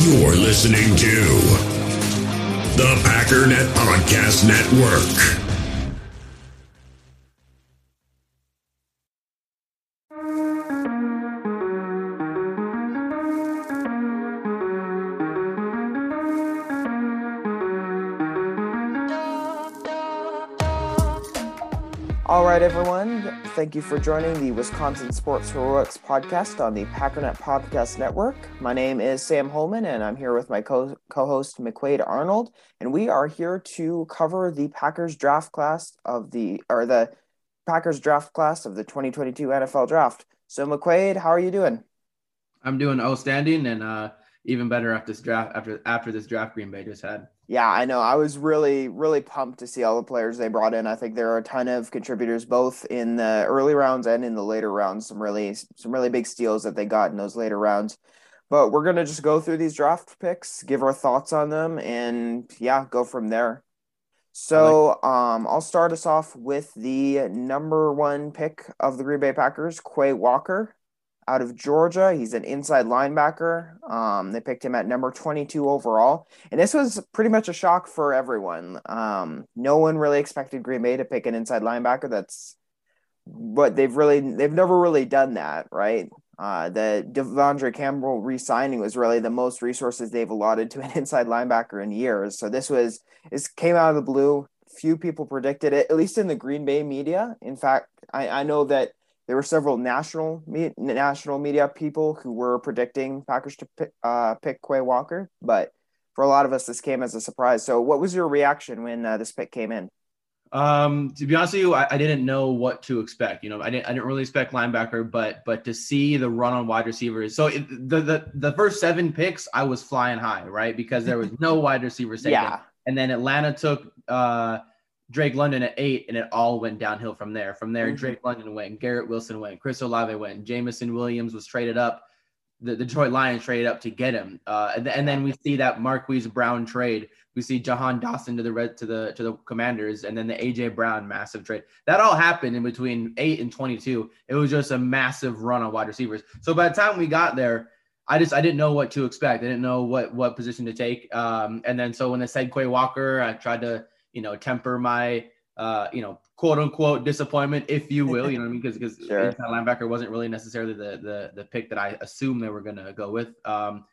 You're listening to the Packernet Podcast Network. All right, everyone. Thank you for joining the Wisconsin Sports Heroics podcast on the Packernet Podcast Network. My name is Sam Holman, and I'm here with my co host, McQuaid Arnold. And we are here to cover the Packers draft class of the, or the Packers draft class of the 2022 NFL draft. So, McQuaid, how are you doing? I'm doing outstanding and uh, even better after this draft, after, after this draft Green Bay just had. Yeah, I know. I was really, really pumped to see all the players they brought in. I think there are a ton of contributors, both in the early rounds and in the later rounds. Some really, some really big steals that they got in those later rounds. But we're gonna just go through these draft picks, give our thoughts on them, and yeah, go from there. So, um, I'll start us off with the number one pick of the Green Bay Packers, Quay Walker out of Georgia. He's an inside linebacker. Um, they picked him at number 22 overall. And this was pretty much a shock for everyone. Um, no one really expected Green Bay to pick an inside linebacker. That's but they've really they've never really done that, right? Uh, the De'Vondre Campbell re-signing was really the most resources they've allotted to an inside linebacker in years. So this was this came out of the blue. Few people predicted it, at least in the Green Bay media. In fact, I, I know that there were several national me- national media people who were predicting Packers to pick, uh, pick Quay Walker, but for a lot of us, this came as a surprise. So, what was your reaction when uh, this pick came in? Um, to be honest with you, I, I, didn't know what to expect. You know, I didn't I didn't really expect linebacker, but but to see the run on wide receivers. So it, the the the first seven picks, I was flying high, right? Because there was no wide receivers taken. Yeah. And then Atlanta took uh Drake London at eight, and it all went downhill from there. From there, mm-hmm. Drake London went, Garrett Wilson went, Chris Olave went, Jameson Williams was traded up. The, the Detroit Lions traded up to get him, uh, and, and, then we see that Marquise Brown trade. We see Jahan Dotson to the red to the to the Commanders, and then the AJ Brown massive trade. That all happened in between eight and twenty two. It was just a massive run on wide receivers. So by the time we got there, I just I didn't know what to expect. I didn't know what what position to take. Um, and then so when they said Quay Walker, I tried to you know, temper my, uh, you know, quote unquote disappointment, if you will, you know what I mean? Because because sure. linebacker wasn't really necessarily the the the pick that I assumed they were gonna go with. Um,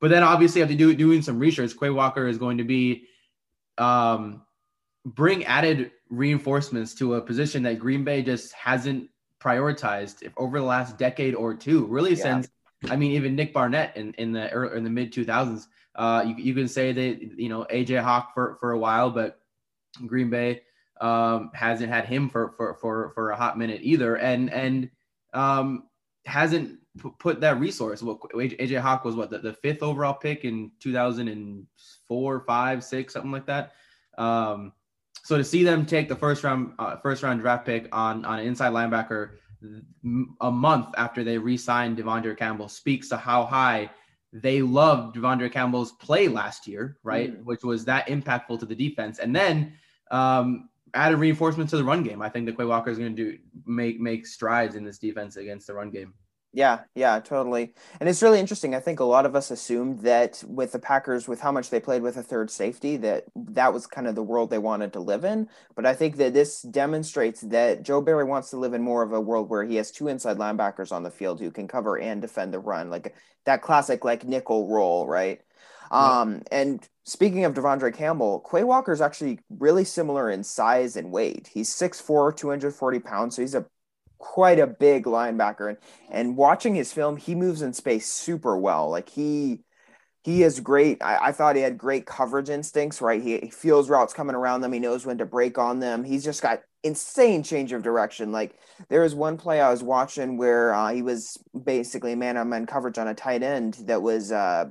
but then obviously after do, doing some research, Quay Walker is going to be um, bring added reinforcements to a position that Green Bay just hasn't prioritized over the last decade or two, really yeah. since I mean even Nick Barnett in in the early, in the mid 2000s. Uh, you, you can say that you know AJ Hawk for for a while, but Green Bay um, hasn't had him for, for for for a hot minute either, and and um, hasn't put that resource. Well, AJ Hawk was what the, the fifth overall pick in 2004, five, six, something like that. Um, so to see them take the first round uh, first round draft pick on on an inside linebacker a month after they re-signed De'Vondre Campbell speaks to how high they loved De'Vondre Campbell's play last year, right? Mm. Which was that impactful to the defense. And then um, added reinforcement to the run game. I think that Quay Walker is going to do make make strides in this defense against the run game. Yeah, yeah, totally. And it's really interesting. I think a lot of us assumed that with the Packers, with how much they played with a third safety, that that was kind of the world they wanted to live in. But I think that this demonstrates that Joe Barry wants to live in more of a world where he has two inside linebackers on the field who can cover and defend the run, like that classic like nickel role, right? Um, and speaking of De'Vondre Campbell, Quay Walker is actually really similar in size and weight. He's 6'4, 240 pounds, so he's a quite a big linebacker. And and watching his film, he moves in space super well. Like he he is great. I, I thought he had great coverage instincts, right? He, he feels routes coming around them. He knows when to break on them. He's just got insane change of direction. Like there was one play I was watching where uh, he was basically man on man coverage on a tight end that was uh,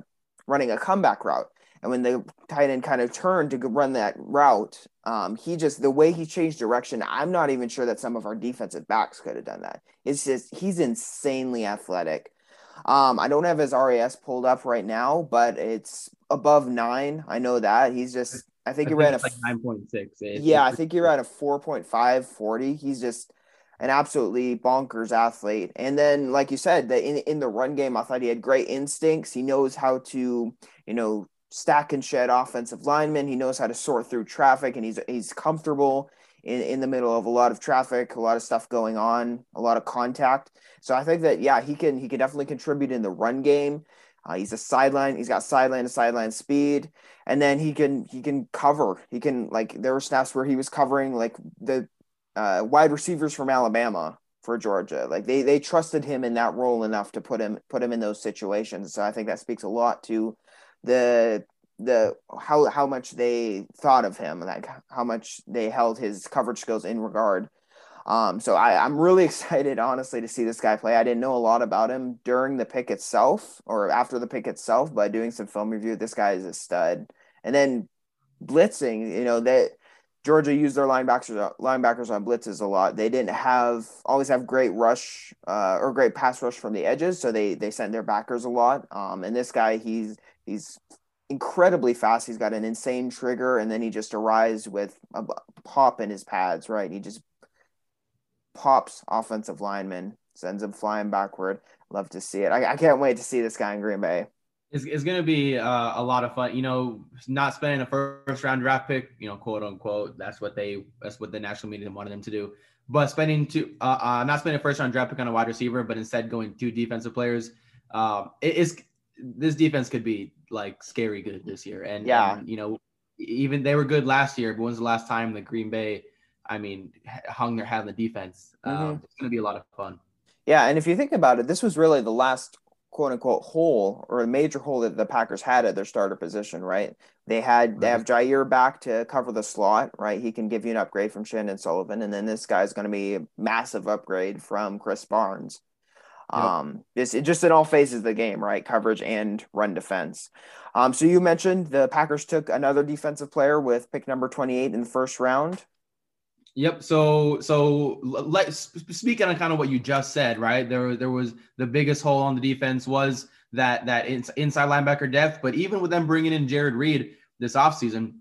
running a comeback route. And when the tight end kind of turned to run that route, um, he just the way he changed direction. I'm not even sure that some of our defensive backs could have done that. It's just he's insanely athletic. Um, I don't have his RAS pulled up right now, but it's above nine. I know that he's just. I think I he ran a like nine point six. Yeah, I think he ran a 4.5 40. He's just an absolutely bonkers athlete. And then, like you said, that in in the run game, I thought he had great instincts. He knows how to, you know, stack and shed offensive linemen. He knows how to sort through traffic, and he's he's comfortable in, in the middle of a lot of traffic, a lot of stuff going on, a lot of contact. So I think that yeah, he can he can definitely contribute in the run game. Uh, he's a sideline. He's got sideline to sideline speed, and then he can he can cover. He can like there were snaps where he was covering like the uh, wide receivers from Alabama for Georgia. Like they they trusted him in that role enough to put him put him in those situations. So I think that speaks a lot to the the how how much they thought of him, like how much they held his coverage skills in regard. Um, so I, I'm really excited, honestly, to see this guy play. I didn't know a lot about him during the pick itself or after the pick itself, but doing some film review, this guy is a stud. And then blitzing, you know, that Georgia used their linebackers linebackers on blitzes a lot. They didn't have always have great rush uh, or great pass rush from the edges, so they they sent their backers a lot. Um, and this guy, he's he's incredibly fast. He's got an insane trigger, and then he just arrives with a pop in his pads. Right, he just pops offensive linemen, sends him flying backward. Love to see it. I, I can't wait to see this guy in Green Bay. It's, it's going to be uh, a lot of fun. You know, not spending a first round draft pick, you know, quote unquote. That's what they, that's what the national media wanted them to do. But spending two, uh, uh, not spending a first round draft pick on a wide receiver, but instead going two defensive players. Um, it is this defense could be like scary good this year. And yeah, and, you know, even they were good last year. But when's the last time the Green Bay, I mean, hung their hat on the defense? Mm-hmm. Um, it's going to be a lot of fun. Yeah, and if you think about it, this was really the last quote unquote hole or a major hole that the Packers had at their starter position, right? They had they have Jaire back to cover the slot, right? He can give you an upgrade from Chandon Sullivan, and then this guy's going to be a massive upgrade from Krys Barnes. Yep. Um, it's just in all phases of the game, right? Coverage and run defense. Um, so you mentioned the Packers took another defensive player with pick number 28 in the first round. Yep. So so let's speak on kind of what you just said, right? There there was the biggest hole on the defense was that that inside linebacker depth, but even with them bringing in Jared Reed this offseason,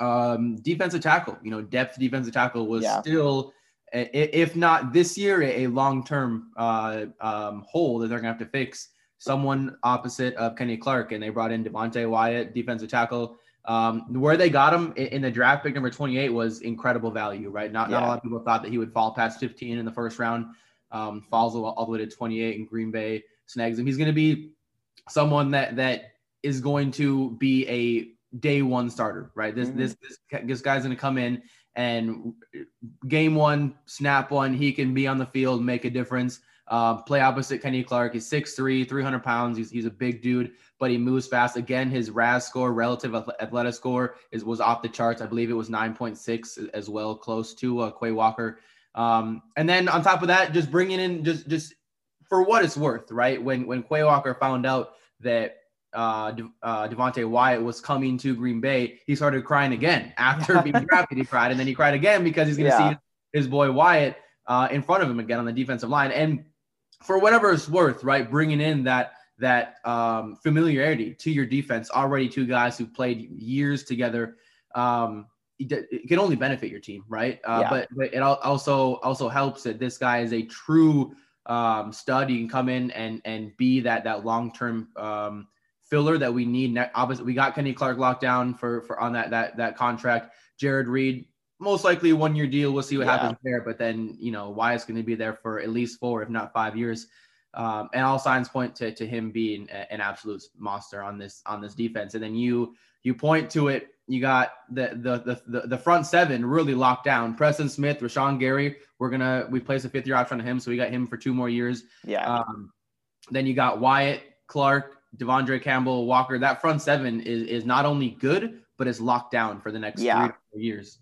um, defensive tackle, you know, depth defensive tackle was yeah. still, if not this year, a long term uh, um, hole that they're gonna have to fix. Someone opposite of Kenny Clark, and they brought in Devonte Wyatt, defensive tackle. Um, where they got him in the draft pick number 28 was incredible value, right? Not, yeah. not a lot of people thought that he would fall past 15 in the first round. Um, falls all, all the way to 28 in Green Bay, snags him. He's going to be someone that that is going to be a day one starter, right? This mm-hmm. this, this this guy's going to come in and game one, snap one, he can be on the field, make a difference. Uh, play opposite Kenny Clark. He's 6'3, 300 pounds. He's, he's a big dude, but he moves fast. Again, his RAS score, relative athletic score, is was off the charts. I believe it was 9.6 as well, close to uh, Quay Walker. Um, and then on top of that, just bringing in just just for what it's worth, right? When when Quay Walker found out that uh, De- uh, Devonte Wyatt was coming to Green Bay, he started crying again after being drafted. He cried, and then he cried again because he's going to yeah. see his boy Wyatt uh, in front of him again on the defensive line. And for whatever it's worth, right? Bringing in that that um, familiarity to your defense. Already two guys who played years together. Um, it, can only benefit your team, right? Uh, yeah. But but it also also helps that this guy is a true um, stud. He can come in and and be that that long term um, filler that we need. Obviously, we got Kenny Clark locked down for for on that that that contract. Jared Reed most likely one year deal. We'll see what yeah. happens there. But then, you know, Wyatt's going to be there for at least four, if not five years. Um, and all signs point to, to him being a, an absolute monster on this on this defense. And then you you point to it. You got the the the the front seven really locked down. Preston Smith, Rashan Gary. We're gonna we place a fifth year option on him, so we got him for two more years. Yeah. Um, then you got Wyatt, Clark, De'Vondre Campbell, Walker. That front seven is is not only good, but is locked down for the next yeah. three years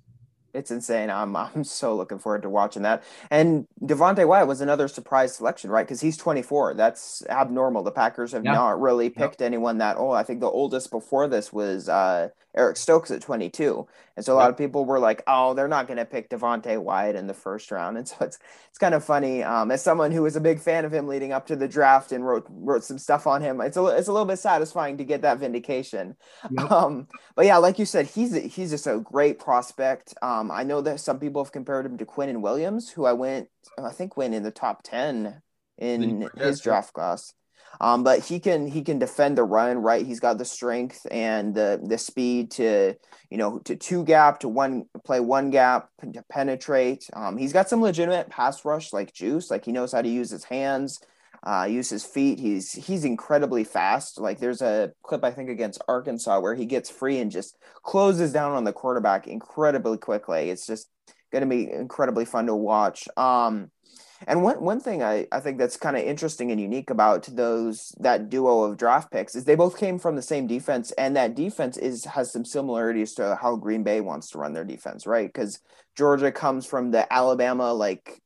it's insane. I'm I'm so looking forward to watching that. And Devonte Wyatt was another surprise selection, right? Because he's 24. That's abnormal. The Packers have yeah. not really picked anyone that old. I think the oldest before this was uh, Eric Stokes at 22. And so a lot of people were like, "Oh, they're not going to pick Devonte Wyatt in the first round." And so it's it's kind of funny. Um, as someone who was a big fan of him leading up to the draft and wrote wrote some stuff on him, it's a it's a little bit satisfying to get that vindication. Um, but yeah, like you said, he's he's just a great prospect. Um, Um, I know that some people have compared him to Quinnen Williams, who I went, I think, went in the top ten in his draft class. Um, but he can he can defend the run, right? He's got the strength and the the speed to you know to two gap to one play one gap to penetrate. Um, he's got some legitimate pass rush like juice, like he knows how to use his hands, uh, use his feet. He's he's incredibly fast. Like there's a clip I think against Arkansas where he gets free and just closes down on the quarterback incredibly quickly. It's just going to be incredibly fun to watch. Um, and one one thing I, I think that's kind of interesting and unique about those that duo of draft picks is they both came from the same defense, and that defense is has some similarities to how Green Bay wants to run their defense, right? Because Georgia comes from the Alabama like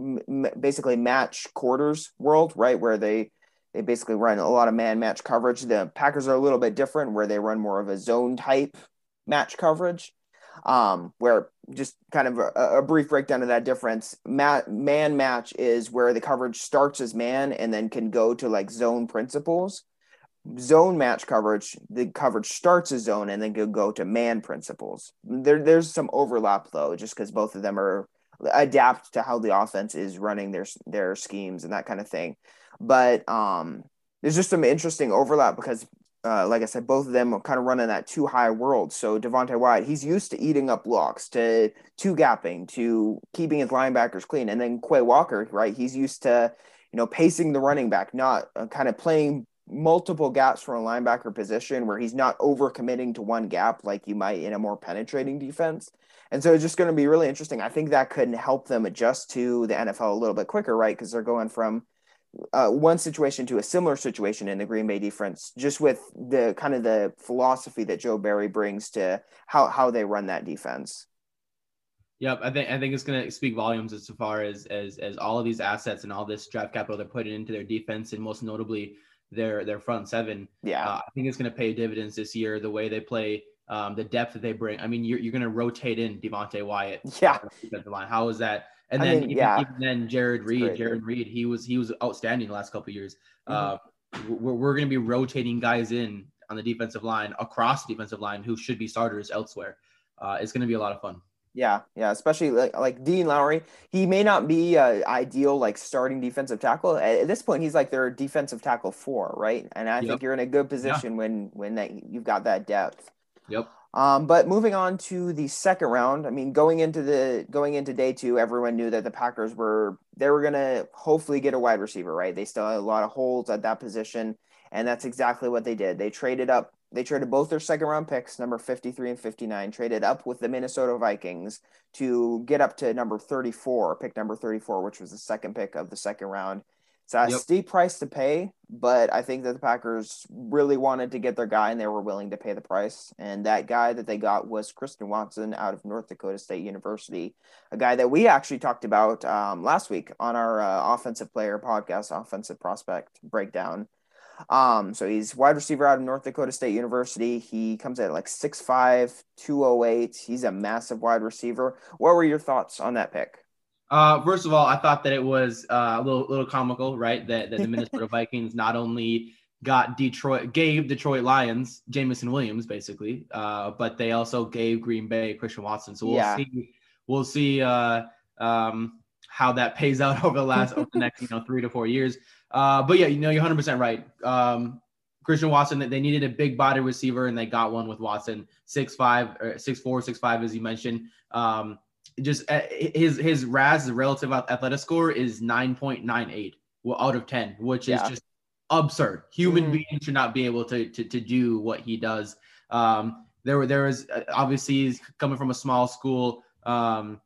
m- basically match quarters world, right, where they they basically run a lot of man match coverage. The Packers are a little bit different, where they run more of a zone type match coverage um, where just kind of a, a, brief breakdown of that difference. Ma- man match is where the coverage starts as man and then can go to like zone principles. Zone match coverage, the coverage starts as zone and then can go to man principles. There, there's some overlap though, just because both of them are adapt to how the offense is running their their schemes and that kind of thing. But um, there's just some interesting overlap because uh, like I said, both of them are kind of running that two high world. So Devonte Wyatt, he's used to eating up blocks, to two gapping, to keeping his linebackers clean, and then Quay Walker, right? He's used to, you know, pacing the running back, not uh, kind of playing multiple gaps from a linebacker position where he's not over committing to one gap like you might in a more penetrating defense. And so it's just going to be really interesting. I think that could help them adjust to the NFL a little bit quicker, right? Because they're going from uh, one situation to a similar situation in the Green Bay defense, just with the kind of the philosophy that Joe Barry brings to how how they run that defense. Yep, I think I think it's going to speak volumes as far as as as all of these assets and all this draft capital they're putting into their defense and most notably their their front seven. Yeah, uh, I think it's going to pay dividends this year. The way they play, um, the depth that they bring. I mean, you're you're going to rotate in Devonte Wyatt. Yeah, the line. How is that? And then, mean, even, yeah. even, then, Jarran Reed, Jared Reed, he was he was outstanding the last couple years. Mm-hmm. Uh, we're we're going to be rotating guys in on the defensive line across the defensive line who should be starters elsewhere. Uh, it's going to be a lot of fun. Yeah, yeah, especially like like Dean Lowry. He may not be uh, ideal like starting defensive tackle at, this point. He's like their defensive tackle four, right? And I yep. think you're in a good position yeah. when when that you've got that depth. Yep. Um, but moving on to the second round, I mean, going into the going into day two, everyone knew that the Packers were they were gonna hopefully get a wide receiver, right? They still had a lot of holes at that position, and that's exactly what they did. They traded up, they traded both their second round picks, number 53 and 59, traded up with the Minnesota Vikings to get up to number 34, pick number 34, which was the second pick of the second round. It's a yep. steep price to pay, but I think that the Packers really wanted to get their guy and they were willing to pay the price. And that guy that they got was Christian Watson out of North Dakota State University, a guy that we actually talked about um, last week on our uh, offensive player podcast, offensive prospect breakdown. Um, so he's wide receiver out of North Dakota State University. He comes at like 6'5, 208. He's a massive wide receiver. What were your thoughts on that pick? Uh, first of all, I thought that it was uh, a little little comical, right? That, that the Minnesota Vikings not only got Detroit, gave Detroit Lions Jameson Williams basically, uh, but they also gave Green Bay Christian Watson. So we'll yeah. see, we'll see uh, um, how that pays out over the last over the next you know three to four years. Uh, but yeah, you know you're 100 percent right. Um, Christian Watson, they needed a big body receiver, and they got one with Watson, six five, or six four, six five, as you mentioned. Um, just uh, his his RAS, relative athletic score, is 9.98 out of 10, which yeah. is just absurd. Human mm. beings should not be able to, to to do what he does. Um, there were there was uh, obviously he's coming from a small school, um,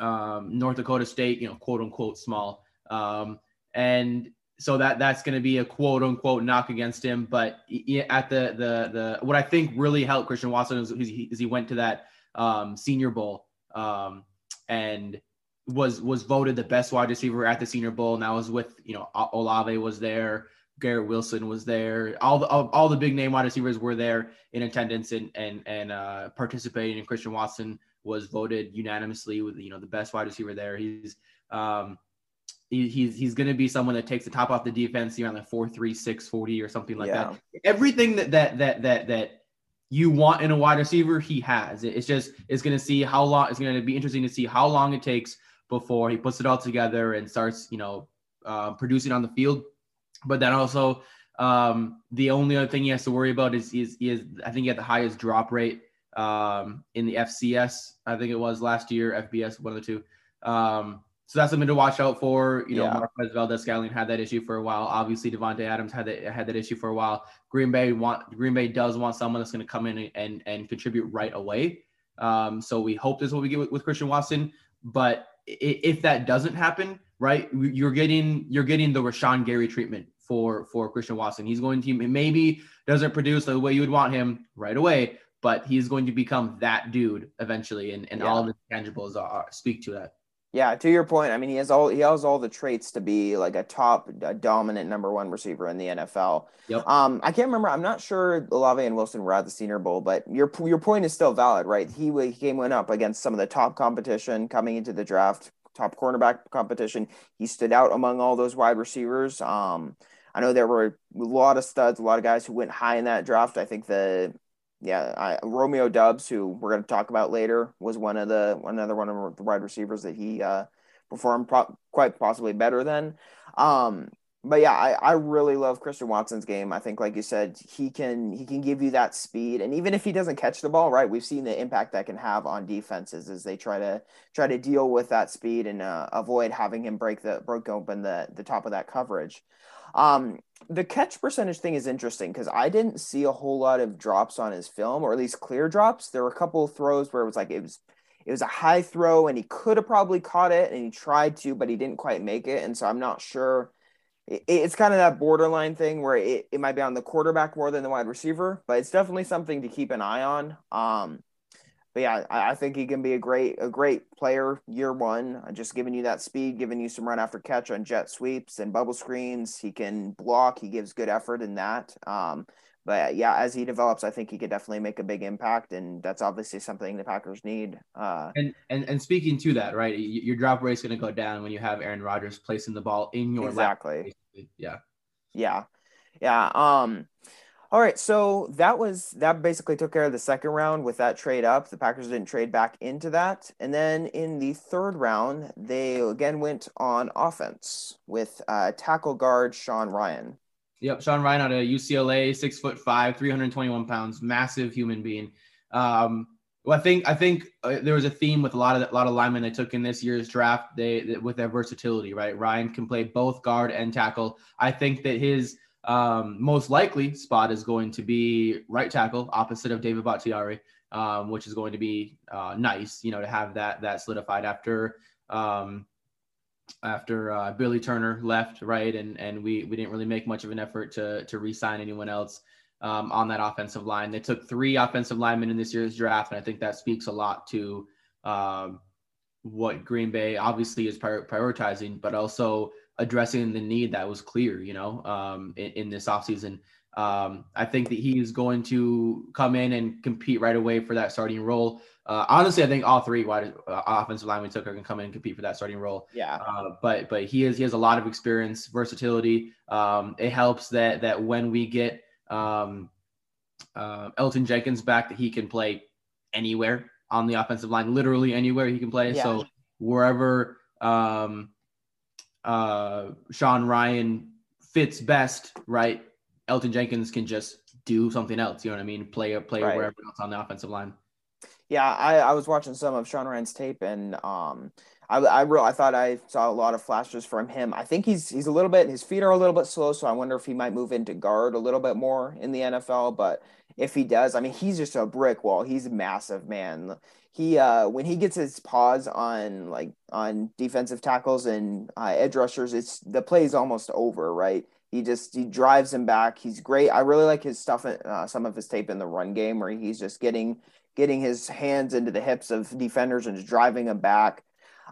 um, North Dakota State, you know, quote unquote small, um, and so that that's going to be a quote unquote knock against him. But at the the the what I think really helped Christian Watson is, is he went to that um, Senior Bowl um, and was was voted the best wide receiver at the Senior Bowl. And that was with you know Olave was there, Garrett Wilson was there, all the all, all the big name wide receivers were there in attendance and and and uh, participating. And Christian Watson was voted unanimously with you know the best wide receiver there. He's um, he, he's he's going to be someone that takes the top off the defense around like four three six forty or something like yeah. that. Everything that that that that that you want in a wide receiver, he has. It's just it's going to see how long. It's going to be interesting to see how long it takes before he puts it all together and starts, you know, uh, producing on the field. But then also, um, the only other thing he has to worry about is is, is I think he had the highest drop rate um, in the FCS. I think it was last year, FBS, one of the two. Um, so that's something to watch out for. You know, yeah. Marquez Valdes-Scantling had that issue for a while. Obviously, Davante Adams had that had that issue for a while. Green Bay want Green Bay does want someone that's going to come in and and contribute right away. Um, so we hope this is what we get with, with Christian Watson. But if that doesn't happen, right, you're getting you're getting the Rashan Gary treatment for for Christian Watson. He's going to maybe doesn't produce the way you would want him right away, but he's going to become that dude eventually, and, and yeah. all of the tangibles are, speak to that. Yeah, to your point, I mean he has all he has all the traits to be like a top a dominant number one receiver in the NFL. Yep. Um, I can't remember. I'm not sure Olave and Wilson were at the Senior Bowl, but your your point is still valid, right? He he came went up against some of the top competition coming into the draft, top cornerback competition. He stood out among all those wide receivers. Um, I know there were a lot of studs, a lot of guys who went high in that draft. I think the yeah, I, Romeo Doubs, who we're going to talk about later, was one of the another one of the wide receivers that he uh, performed pro- quite possibly better than. Um, but yeah, I, I really love Christian Watson's game. I think, like you said, he can he can give you that speed, and even if he doesn't catch the ball, right, we've seen the impact that can have on defenses as they try to try to deal with that speed and uh, avoid having him break the break open the the top of that coverage. Um, the catch percentage thing is interesting because I didn't see a whole lot of drops on his film, or at least clear drops. There were a couple of throws where it was like it was it was a high throw and he could have probably caught it and he tried to, but he didn't quite make it. And so I'm not sure. It, it's kind of that borderline thing where it, it might be on the quarterback more than the wide receiver, but it's definitely something to keep an eye on. Um, but yeah, I, I, think he can be a great a great player year one. Just giving you that speed, giving you some run after catch on jet sweeps and bubble screens. He can block. He gives good effort in that. Um, but yeah, as he develops, I think he could definitely make a big impact, and that's obviously something the Packers need. Uh, and and and speaking to that, right, your drop rate is going to go down when you have Aaron Rodgers placing the ball in your exactly. Lap, yeah. Yeah. Yeah. Um, all right, so that was that basically took care of the second round with that trade up. The Packers didn't trade back into that. And then in the third round, they again went on offense with uh, tackle guard Sean Rhyan. Yep, Sean Rhyan out of UCLA, six foot five, 321 pounds, massive human being. Um, well, I think I think uh, there was a theme with a lot of a lot of linemen they took in this year's draft. They, they with their versatility, right? Rhyan can play both guard and tackle. I think that his um, most likely spot is going to be right tackle, opposite of David Bakhtiari, um, which is going to be uh, nice, you know, to have that that solidified after um, after uh, Billy Turner left, right, and and we we didn't really make much of an effort to to re-sign anyone else um, on that offensive line. They took three offensive linemen in this year's draft, and I think that speaks a lot to um, what Green Bay obviously is prioritizing, but also addressing the need that was clear, you know, um, in, in this offseason. Um, I think that he is going to come in and compete right away for that starting role. Uh, honestly, I think all three wide uh, offensive linemen took are can come in and compete for that starting role. Yeah. Uh, but but he is he has a lot of experience, versatility. Um, it helps that that when we get um, uh, Elgton Jenkins back, that he can play anywhere on the offensive line, literally anywhere he can play. Yeah. So wherever um, uh, Sean Rhyan fits best, right? Elgton Jenkins can just do something else. You know what I mean? Play a play right. wherever else on the offensive line. Yeah, I, I was watching some of Sean Rhyan's tape, and um, I I, re- I thought I saw a lot of flashes from him. I think he's he's a little bit his feet are a little bit slow, so I wonder if he might move into guard a little bit more in the NFL. But if he does, I mean, he's just a brick wall. He's a massive man he uh when he gets his paws on like on defensive tackles and uh, edge rushers it's the play is almost over right? He just he drives him back. He's great. I really like his stuff uh, some of his tape in the run game where he's just getting getting his hands into the hips of defenders and just driving them back.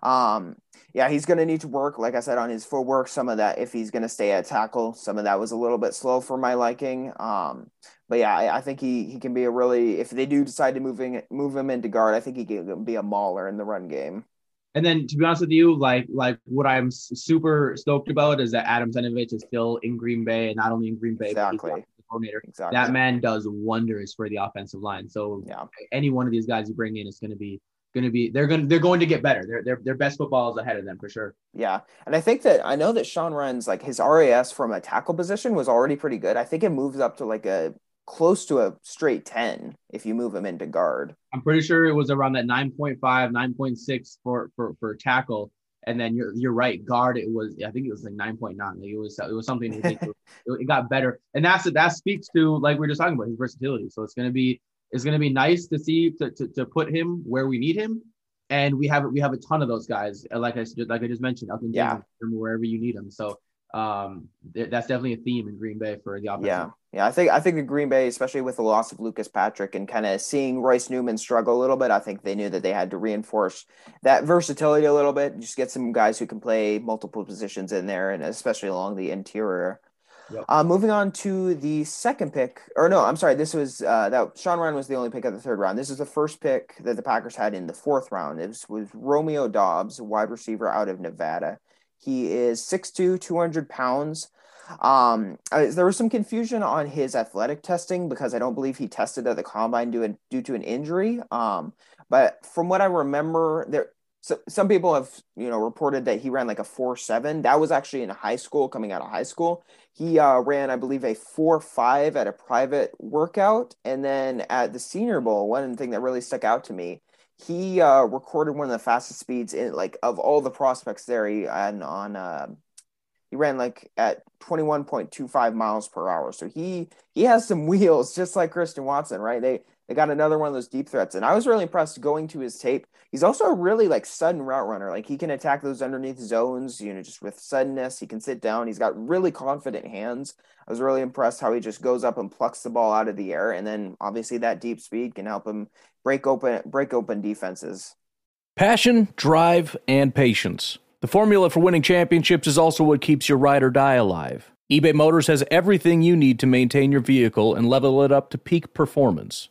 Um yeah he's going to need to work like i said on his footwork some of that if he's going to stay at tackle. Some of that was a little bit slow for my liking. Um but yeah, I, I, think he he can be a really if they do decide to moving move him into guard, I think he can be a mauler in the run game. And then to be honest with you, like like what I'm super stoked about is that Adam Stenavich is still in Green Bay, and not only in Green Bay, exactly. coordinator. Exactly. That man does wonders for the offensive line. So yeah. any one of these guys you bring in is going to be going to be they're going they're going to get better. Their their their best football is ahead of them for sure. Yeah, and I think that I know that Sean runs like his RAS from a tackle position was already pretty good. I think it moves up to like a close to a straight 10 if you move him into guard. I'm pretty sure it was around that 9.5, 9.6 for for for tackle. And then you're you're right, guard. It was I think it was like 9.9. Like it was it was something it, it got better, and that's that speaks to like we are just talking about his versatility. So it's gonna be it's gonna be nice to see to, to, to put him where we need him, and we have we have a ton of those guys. Like I like I just mentioned, up in yeah. wherever you need them. So um, that's definitely a theme in Green Bay for the offense. Yeah, yeah. I think I think the Green Bay, especially with the loss of Lucas Patrick and kind of seeing Royce Newman struggle a little bit, I think they knew that they had to reinforce that versatility a little bit. Just get some guys who can play multiple positions in there, and especially along the interior. Yep. Uh, moving on to the second pick, or no, I'm sorry. This was uh, that Sean Rhyan was the only pick of the third round. This is the first pick that the Packers had in the fourth round. It was, was Romeo Doubs, wide receiver out of Nevada. He is 6'2, 200 pounds. Um, uh, there was some confusion on his athletic testing because I don't believe he tested at the combine due, due to an injury. Um, but from what I remember, there so some people have you know reported that he ran like a four seven. That was actually in high school, coming out of high school. He uh, ran, I believe, a four five at a private workout, and then at the Senior Bowl, one thing that really stuck out to me he uh, recorded one of the fastest speeds in like of all the prospects there. He and on uh, he ran like at 21.25 miles per hour. So he he has some wheels just like Christian Watson, right? They they got another one of those deep threats. And I was really impressed going to his tape. He's also a really like sudden route runner. Like he can attack those underneath zones, you know, just with suddenness. He can sit down. He's got really confident hands. I was really impressed how he just goes up and plucks the ball out of the air. And then obviously that deep speed can help him break open break open defenses. Passion, drive, and patience. The formula for winning championships is also what keeps your ride or die alive. eBay Motors has everything you need to maintain your vehicle and level it up to peak performance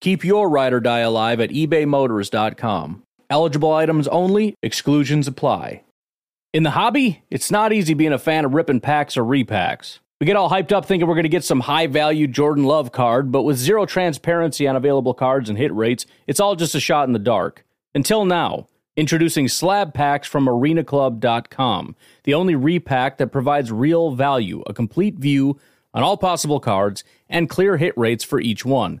Keep your ride or die alive at ebaymotors.com. Eligible items only, exclusions apply. In the hobby, it's not easy being a fan of ripping packs or repacks. We get all hyped up thinking we're going to get some high value Jordan Love card, but with zero transparency on available cards and hit rates, it's all just a shot in the dark. Until now, introducing slab packs from arenaclub.com, the only repack that provides real value, a complete view on all possible cards, and clear hit rates for each one.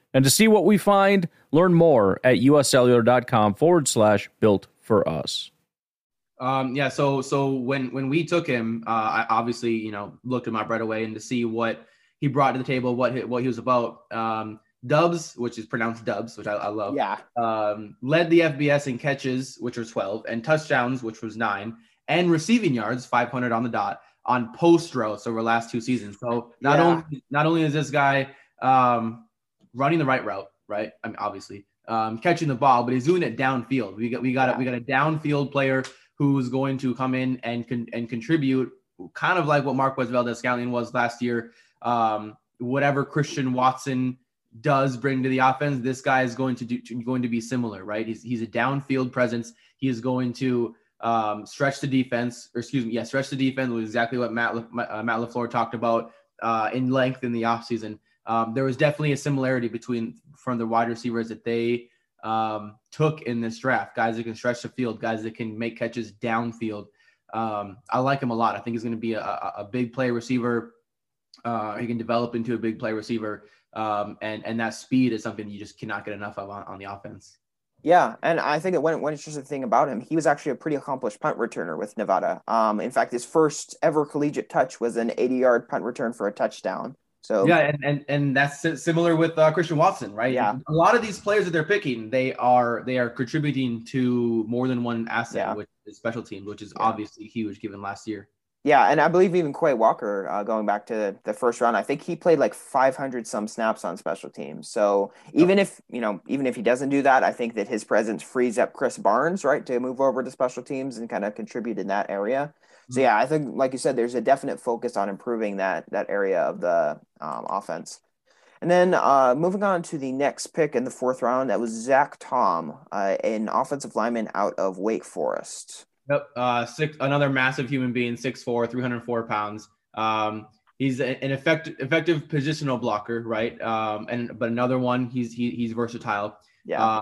And to see what we find, learn more at uscellular.com forward slash built for us. Um, yeah, so so when when we took him, uh, I obviously you know looked him up right away and to see what he brought to the table, what he, what he was about. Um, Doubs, which is pronounced Dubs, which I, I love. Yeah. Um, led the FBS in catches, which was 12, and touchdowns, which was nine, and receiving yards, 500 on the dot on post routes over the last two seasons. So not yeah. only not only is this guy um, running the right route, right? I mean, obviously um, catching the ball, but he's doing it downfield. We got we got a, we got a downfield player who's going to come in and con- and contribute, kind of like what Marquez Valdes-Scantling was last year. Um, whatever Christian Watson does bring to the offense, this guy is going to do going to be similar, right? He's he's a downfield presence. He is going to um, stretch the defense, or excuse me, yeah, stretch the defense was exactly what Matt uh, Matt LaFleur talked about uh, in length in the offseason. Um, there was definitely a similarity between from the wide receivers that they um, took in this draft. Guys that can stretch the field, guys that can make catches downfield. Um, I like him a lot. I think he's going to be a, a, big play receiver. Uh, he can develop into a big play receiver, um, and and that speed is something you just cannot get enough of on, on the offense. Yeah, and I think one, one interesting thing about him, he was actually a pretty accomplished punt returner with Nevada. Um, in fact, his first ever collegiate touch was an 80-yard punt return for a touchdown. So yeah, and and, and that's similar with uh, Christian Watson, right? Yeah, a lot of these players that they're picking, they are they are contributing to more than one asset, yeah. which is special teams, which is yeah. obviously huge given last year. Yeah, and I believe even Quay Walker, uh, going back to the first round, I think he played like 500 some snaps on special teams. So even oh. if you know, even if he doesn't do that, I think that his presence frees up Krys Barnes, right, to move over to special teams and kind of contribute in that area. So yeah, I think like you said, there's a definite focus on improving that that area of the um, offense. And then uh, moving on to the next pick in the fourth round, that was Zach Tom, uh, an offensive lineman out of Wake Forest. Yep. Uh, six, another massive human being, 6'4", 304 pounds. Um, he's an effective effective positional blocker, right? Um, and but another one, he's he, he's versatile. Yeah. Uh,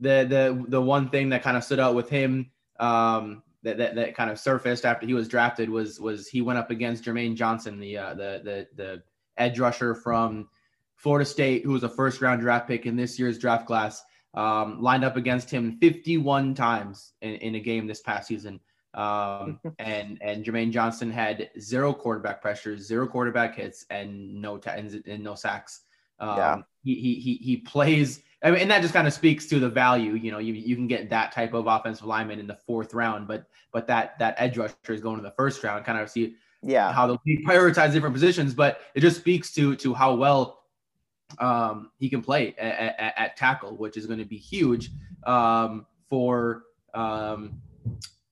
the the the one thing that kind of stood out with him, um, that, that that kind of surfaced after he was drafted was was he went up against Jermaine Johnson, the uh, the the the edge rusher from Florida State, who was a first round draft pick in this year's draft class um, lined up against him 51 times in, in a game this past season. Um, and and Jermaine Johnson had zero quarterback pressures, zero quarterback hits, and no t- and, and no sacks. Um, yeah. he, he he he plays. I mean, and that just kind of speaks to the value. You know, you, you can get that type of offensive lineman in the fourth round, but but that that edge rusher is going in the first round. Kind of see yeah how they'll prioritize different positions, but it just speaks to to how well um, he can play at, at, at, tackle, which is going to be huge um, for um,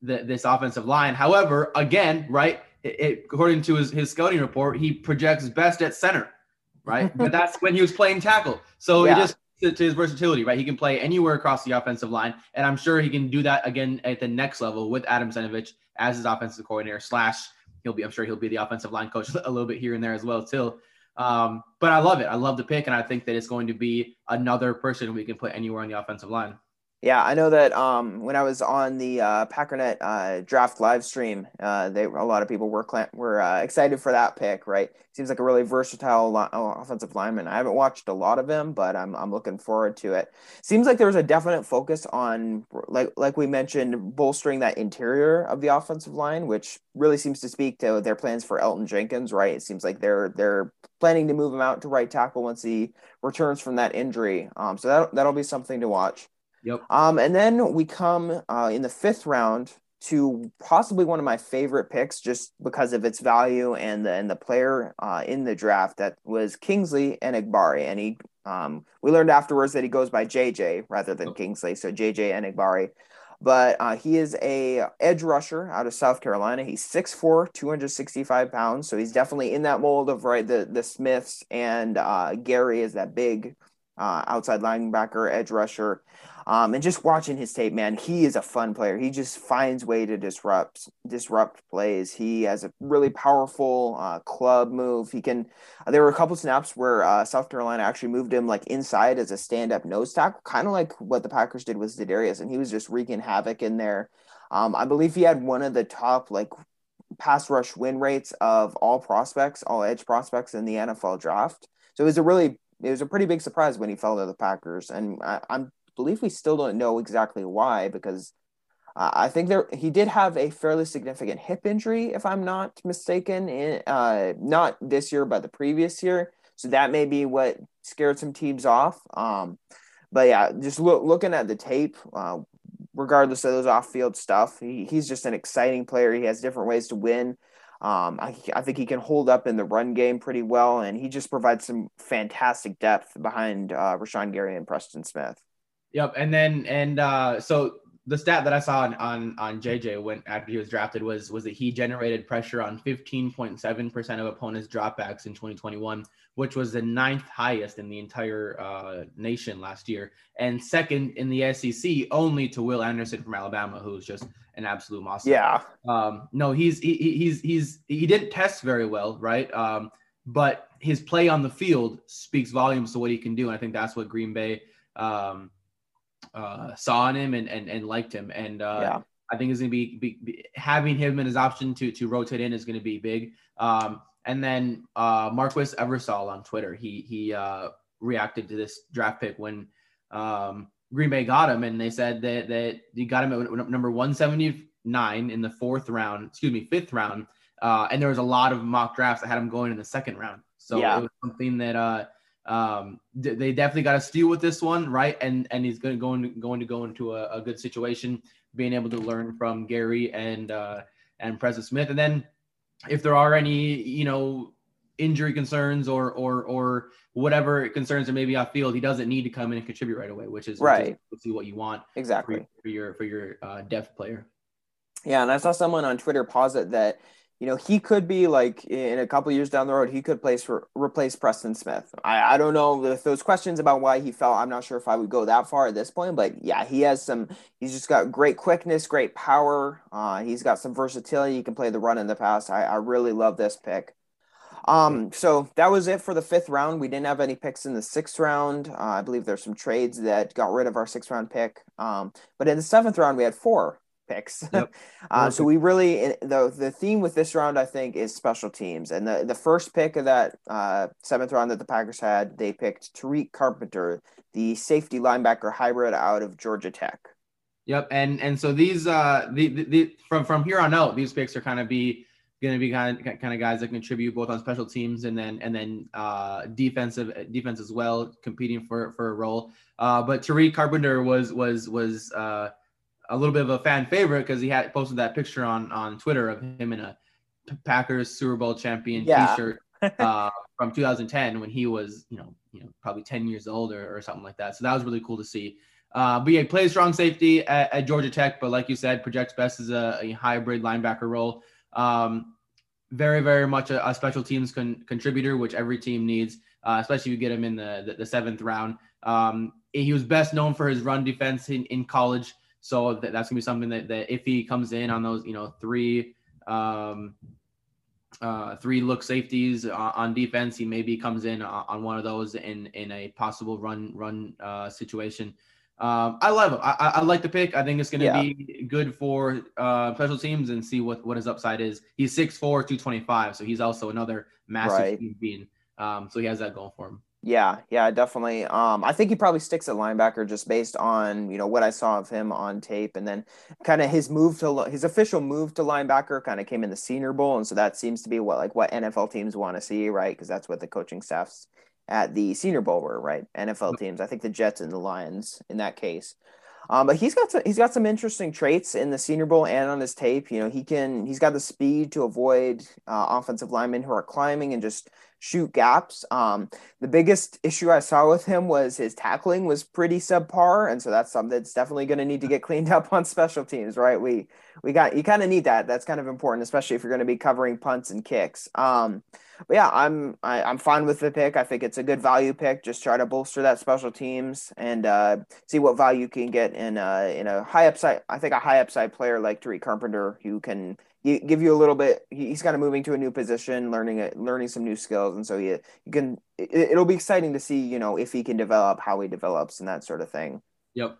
the, this offensive line. However, again, right, it, it, according to his, his scouting report, he projects best at center, right? but that's when he was playing tackle. So yeah. it just to, to, his versatility, right? He can play anywhere across the offensive line, and I'm sure he can do that again at the next level with Adam Stenavich as his offensive coordinator. Slash, he'll be, I'm sure he'll be the offensive line coach a little bit here and there as well, too. Um, but I love it. I love the pick, and I think that it's going to be another person we can put anywhere on the offensive line. Yeah, I know that um, when I was on the uh, Packernet uh, draft live stream, uh, they a lot of people were were uh, excited for that pick. Right, seems like a really versatile li- uh, offensive lineman. I haven't watched a lot of him, but I'm I'm looking forward to it. Seems like there was a definite focus on like like we mentioned, bolstering that interior of the offensive line, which really seems to speak to their plans for Elgton Jenkins. Right, it seems like they're they're planning to move him out to right tackle once he returns from that injury. Um, so that that'll be something to watch. Yep. Um, and then we come uh, in the fifth round to possibly one of my favorite picks just because of its value and the and the player uh, in the draft that was Kingsley Enagbare. And he um, we learned afterwards that he goes by JJ rather than Kingsley. So JJ Enagbare. But uh, he is a edge rusher out of South Carolina. He's 6'4", 265 pounds. So he's definitely in that mold of right the the Smiths and uh, Gary is that big uh, outside linebacker, edge rusher. Um, and just watching his tape, man, he is a fun player. He just finds way to disrupt disrupt plays. He has a really powerful uh, club move. He can. Uh, there were a couple snaps where uh, South Carolina actually moved him like inside as a stand up nose tackle, kind of like what the Packers did with Za'Darius, and he was just wreaking havoc in there. Um, I believe he had one of the top like pass rush win rates of all prospects, all edge prospects in the NFL draft. So it was a really it was a pretty big surprise when he fell to the Packers, and I, am believe we still don't know exactly why because uh, I think there he did have a fairly significant hip injury, if I'm not mistaken, in, uh, not this year but the previous year. So that may be what scared some teams off. Um, but yeah, just look, looking at the tape, uh, regardless of those off-field stuff, he, he's just an exciting player. He has different ways to win. Um, I, I, think he can hold up in the run game pretty well, and he just provides some fantastic depth behind uh, Rashan Gary and Preston Smith. Yep. And then, and uh, so the stat that I saw on, on on JJ when after he was drafted was was that he generated pressure on 15.7 percent of opponents' dropbacks in 2021, which was the ninth highest in the entire uh, nation last year, and second in the SEC, only to Will Anderson from Alabama, who's just an absolute monster. Yeah. Um, no, he's he, he's he's he didn't test very well, right? Um, but his play on the field speaks volumes to what he can do, and I think that's what Green Bay. Um, uh, saw in him and, and, and liked him. And uh, yeah. I think is going to be, be, be, having him in his option to, to rotate in is going to be big. Um, and then uh, Marquis Eversole on Twitter, he, he uh, reacted to this draft pick when um, Green Bay got him. And they said that, that you got him at number 179 in the fourth round, excuse me, fifth round. Uh, and there was a lot of mock drafts that had him going in the second round. So yeah. it was something that uh, um, they definitely got to steal with this one, right? And and he's going to going going to go into a, a, good situation, being able to learn from Gary and uh, and Preston Smith, and then if there are any you know injury concerns or or or whatever concerns there may be off field, he doesn't need to come in and contribute right away, which is right. Is what you want exactly for, for your for your uh, depth player. Yeah, and I saw someone on Twitter posit that you know, he could be like in a couple years down the road, he could place replace Preston Smith. I, I don't know if those questions about why he fell. I'm not sure if I would go that far at this point, but yeah, he has some. He's just got great quickness, great power. Uh, he's got some versatility. He can play the run in the pass. I, I really love this pick. Um, so that was it for the fifth round. We didn't have any picks in the sixth round. Uh, I believe there's some trades that got rid of our sixth round pick. Um, but in the seventh round, we had four picks. Yep. uh, so we really the the theme with this round I think is special teams. And the the first pick of that uh, seventh round that the Packers had, they picked Tariq Carpenter, the safety linebacker hybrid out of Georgia Tech. Yep, and and so these uh the, the, the from from here on out, these picks are kind of be going to be kind of kind of guys that contribute both on special teams and then and then uh, defensive defense as well, competing for for a role. Uh, but Tariq Carpenter was was was uh, a little bit of a fan favorite because he had posted that picture on on Twitter of him in a Packers Super Bowl champion yeah. T-shirt uh, from 2010 when he was you know you know probably 10 years old or, or something like that. So that was really cool to see. Uh, but yeah, plays strong safety at, at, Georgia Tech, but like you said, projects best as a, a hybrid linebacker role. Um, very, very much a, a special teams con- contributor, which every team needs, uh, especially if you get him in the, the, the seventh round. Um, he was best known for his run defense in, in college. So that, that's gonna be something that, that if he comes in on those, you know, three um, uh, three look safeties on, on, defense, he maybe comes in on, on, one of those in in a possible run run uh, situation. Um, I love him. I, I, like the pick. I think it's going to yeah. be good for uh, special teams and see what, what his upside is. He's 6'4", 225, so he's also another massive right. being. Um, so he has that going for him. Yeah, yeah, definitely. Um, I think he probably sticks at linebacker just based on you know what I saw of him on tape, and then kind of his move to his official move to linebacker kind of came in the Senior Bowl, and so that seems to be what like what NFL teams want to see, right? Because that's what the coaching staffs at the Senior Bowl were, right? NFL teams. I think the Jets and the Lions in that case. Um, but he's got some, he's got some interesting traits in the Senior Bowl and on his tape. You know, he can he's got the speed to avoid uh, offensive linemen who are climbing and just shoot gaps. Um, the biggest issue I saw with him was his tackling was pretty subpar, and so that's something that's definitely going to need to get cleaned up on special teams, right? We we got you kind of need that. That's kind of important, especially if you're going to be covering punts and kicks. Um, but yeah, I'm I, am i am fine with the pick. I think it's a good value pick. Just try to bolster that special teams and uh, see what value you can get in uh, in a high upside. I think a high upside player like Tariq Carpenter who can give you a little bit. He's kind of moving to a new position, learning it, learning some new skills, and so he, you can. It, it'll be exciting to see, you know, if he can develop, how he develops, and that sort of thing. Yep.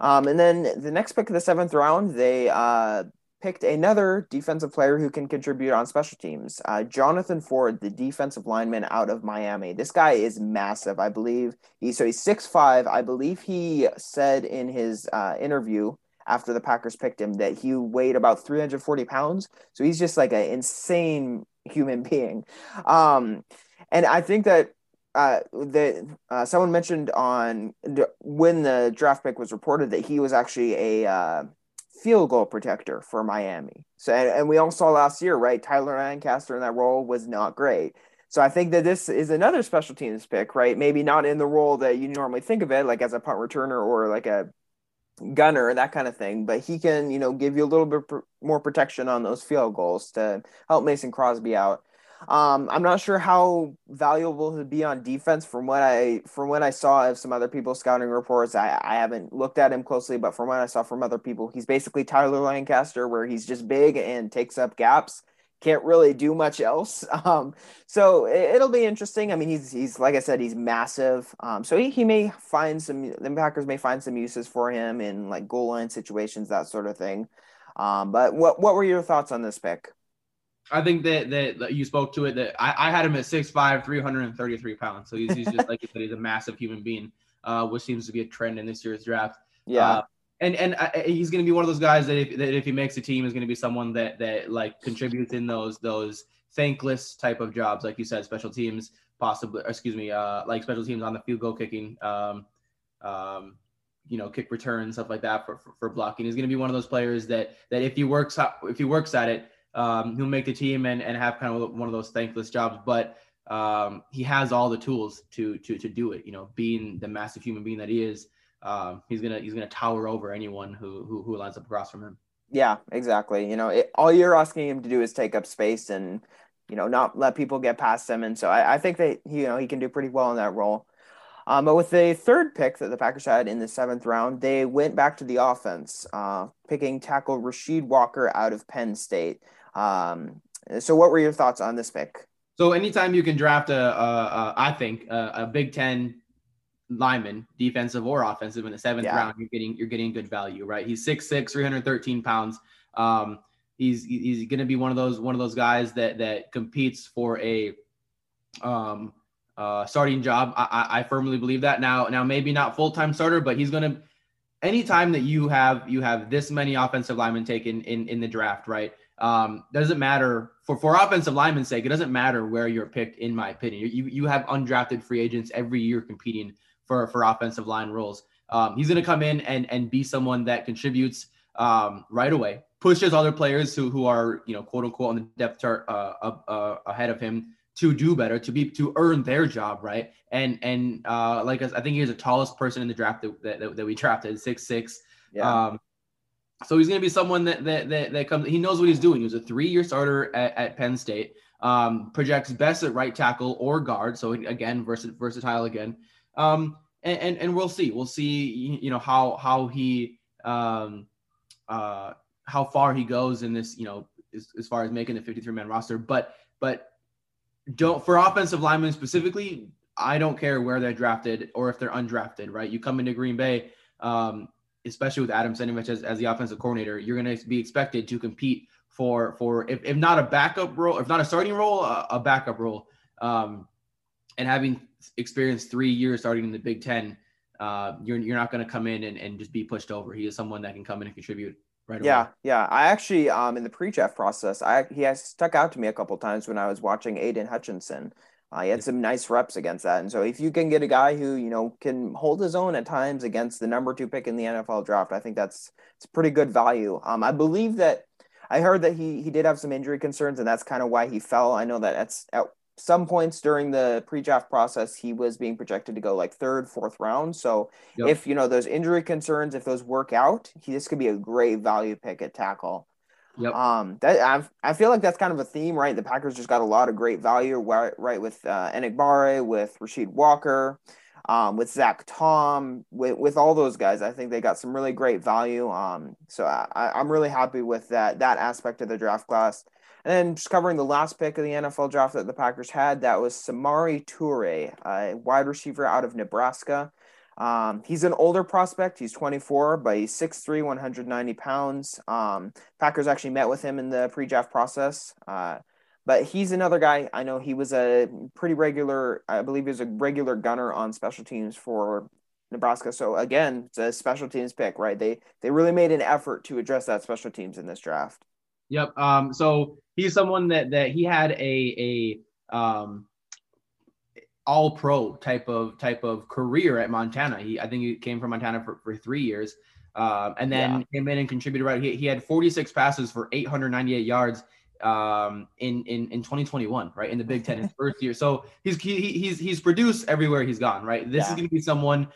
Um, and then the next pick of the seventh round, they uh, picked another defensive player who can contribute on special teams. Uh, Jonathan Ford, the defensive lineman out of Miami. This guy is massive. I believe he so he's six five. I believe he said in his uh, interview after the Packers picked him that he weighed about 340 pounds. So he's just like an insane human being. Um, and I think that uh, that uh, someone mentioned on when the draft pick was reported that he was actually a uh, field goal protector for Miami. So, and, and we all saw last year, right? Tyler Lancaster in that role was not great. So I think that this is another special teams pick, right? Maybe not in the role that you normally think of it, like as a punt returner or like a gunner, that kind of thing. But he can, you know, give you a little bit pr- more protection on those field goals to help Mason Crosby out. Um, I'm not sure how valuable he'd be on defense from what I from what I saw of some other people's scouting reports. I, I haven't looked at him closely, but from what I saw from other people, he's basically Tyler Lancaster, where he's just big and takes up gaps can't really do much else. Um, so it, will be interesting. I mean, he's he's like I said, he's massive. Um, so he, he may find some the Packers may find some uses for him in like goal line situations, that sort of thing. Um, but what what were your thoughts on this pick? I think that, that, you spoke to it. That I, I had him at 6'5", 333 pounds. So he's, he's just like you said, he's a massive human being, uh, which seems to be a trend in this year's draft. Yeah. Uh, and and uh, he's going to be one of those guys that if, that if he makes a team is going to be someone that that like contributes in those those thankless type of jobs, like you said, special teams, possibly. excuse me, uh, like special teams on the field goal kicking, um, um, you know, kick return stuff like that for, for, for blocking. He's going to be one of those players that that if he works if he works at it, um, he'll make the team and and have kind of one of those thankless jobs, but. Um, he has all the tools to to to do it. You know, being the massive human being that he is, um, he's gonna he's gonna tower over anyone who who, who lines up across from him. Yeah, exactly. You know, it, all you're asking him to do is take up space and you know not let people get past him. And so I, I think that you know he can do pretty well in that role. Um, but with the third pick that the Packers had in the seventh round, they went back to the offense, uh, picking tackle Rasheed Walker out of Penn State. Um, so, what were your thoughts on this pick? So, anytime you can draft a, a, a I think a, a Big Ten lineman, defensive or offensive, in the seventh yeah. round, you're getting you're getting good value, right? He's 6'6", 313 pounds. Um, he's he's going to be one of those one of those guys that that competes for a um, uh, starting job. I, I firmly believe that. Now now maybe not full time starter, but he's going to. Anytime that you have you have this many offensive linemen taken in in the draft, right? Um, doesn't matter for for offensive linemen's sake. It doesn't matter where you're picked, in my opinion. You you have undrafted free agents every year competing for for offensive line roles. Um, he's going to come in and and be someone that contributes um, right away, pushes other players who who are you know quote unquote on the depth chart uh, uh, ahead of him to do better, to be to earn their job, right? And and uh, like I think he's the tallest person in the draft that that, that we drafted, six six. Yeah. Um, so he's going to be someone that, that that that comes. He knows what he's doing. He was a three-year starter at, at Penn State. Um, projects best at right tackle or guard. So again, versatile again. Um, and, and, and we'll see. We'll see. You know how how he um, uh, how far he goes in this. You know, as, as far as making the 53 man roster. But but don't for offensive linemen specifically. I don't care where they're drafted or if they're undrafted. Right? You come into Green Bay. Um, especially with Adam Stenavich as, as the offensive coordinator, you're going to be expected to compete for for if, if not a backup role, if not a starting role, a, a backup role. Um, and having experienced three years starting in the Big Ten, uh, you're you're not going to come in and, and just be pushed over. He is someone that can come in and contribute right yeah, away. Yeah, yeah. I actually um in the pre-draft process, I he has stuck out to me a couple times when I was watching Aidan Hutchinson. Uh, he had some nice reps against that, and so if you can get a guy who you know can hold his own at times against the number two pick in the NFL draft, I think that's it's pretty good value. Um, I believe that I heard that he he did have some injury concerns, and that's kind of why he fell. I know that that's at some points during the pre-draft process he was being projected to go like third fourth round so yep. if you know those injury concerns if those work out he this could be a great value pick at tackle Yep. Um, that I've, I feel like that's kind of a theme, right? The Packers just got a lot of great value, right? Right with uh, Enagbare, with Rasheed Walker, um, with Zach Tom, with with all those guys. I think they got some really great value. Um, so I, I'm really happy with that that aspect of the draft class. And then just covering the last pick of the NFL draft that the Packers had, that was Samari Toure, a wide receiver out of Nebraska. Um, he's an older prospect. He's 24, but he's 6'3, 190 pounds. Um, Packers actually met with him in the pre draft process. Uh, but he's another guy. I know he was a pretty regular, I believe he was a regular gunner on special teams for Nebraska. So again, it's a special teams pick, right? They they really made an effort to address that special teams in this draft. Yep. Um, so he's someone that that he had a a um, all pro type of type of career at Montana. He I think he came from Montana for, for three years. Um, and then yeah. came in and contributed right. He, he had 46 passes for 898 yards um, in, in in 2021, right in the Big Ten, his first year. So he's he, he's he's produced everywhere he's gone, right? This yeah. is going to be someone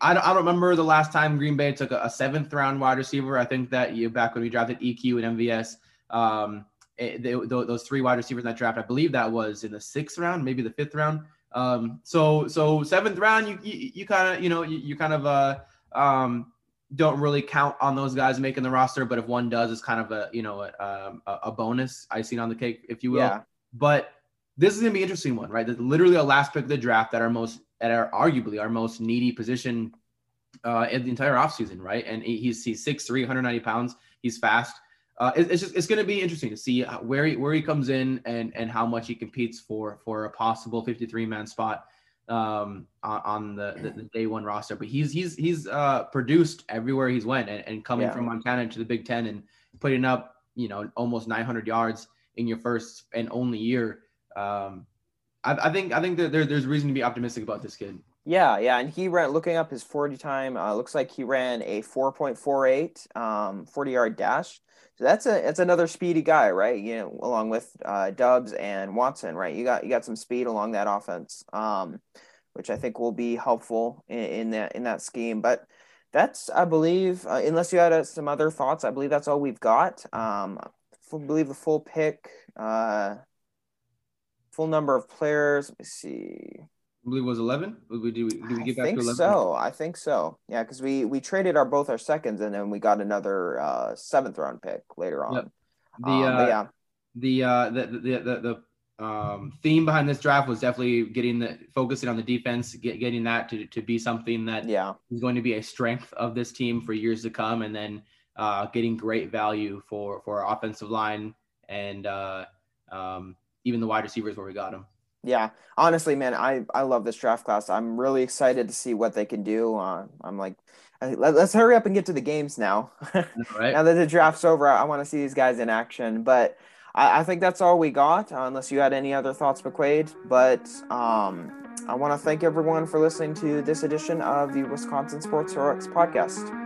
I don't, I don't remember the last time Green Bay took a, a seventh round wide receiver. I think that you back when we drafted EQ and MVS, um, it, they, those three wide receivers in that draft, I believe that was in the sixth round, maybe the fifth round. Um, so so seventh round, you you, kind of you know you, you kind of uh um don't really count on those guys making the roster, but if one does, it's kind of a you know a, a, a bonus icing on the cake, if you will. Yeah. But this is gonna be an interesting one, right? literally a last pick of the draft that our most at our arguably our most needy position uh, in the entire offseason, right? And he's he's 6'3", 190 pounds. He's fast. Uh, it, it's just it's going to be interesting to see where he where he comes in and and how much he competes for for a possible 53 man spot um, on, on the, the, the, day one roster. But he's he's he's uh, produced everywhere he's went and, and coming yeah. from Montana to the Big Ten and putting up you know almost 900 yards in your first and only year. Um, I, I think I think that there, there's reason to be optimistic about this kid. Yeah, yeah, and he ran looking up his 40 time. Uh, looks like he ran a 4.48 um, 40 yard dash. So that's a that's another speedy guy, right? You know, along with uh, Doubs and Watson, right? You got you got some speed along that offense, um, which I think will be helpful in, in that in that scheme. But that's I believe, uh, unless you had uh, some other thoughts, I believe that's all we've got. Um, I believe the full pick, uh, full number of players. Let me see. I believe it was eleven. Did we, did we, get back to eleven? So I think so. Yeah, because we we traded our both our seconds, and then we got another uh, seventh round pick later on. Yep. The um, uh, yeah, the uh, the the the, the um, theme behind this draft was definitely getting the focusing on the defense, get, getting that to, to be something that yeah is going to be a strength of this team for years to come, and then uh, getting great value for for our offensive line and uh, um, even the wide receivers where we got them. Yeah, honestly, man, I I love this draft class. I'm really excited to see what they can do. Uh, I'm like, let, us hurry up and get to the games now. Right. now that the draft's over, I, I want to see these guys in action. But I, I think that's all we got, uh, unless you had any other thoughts, McQuaid. But um, I want to thank everyone for listening to this edition of the Wisconsin Sports Heroics podcast.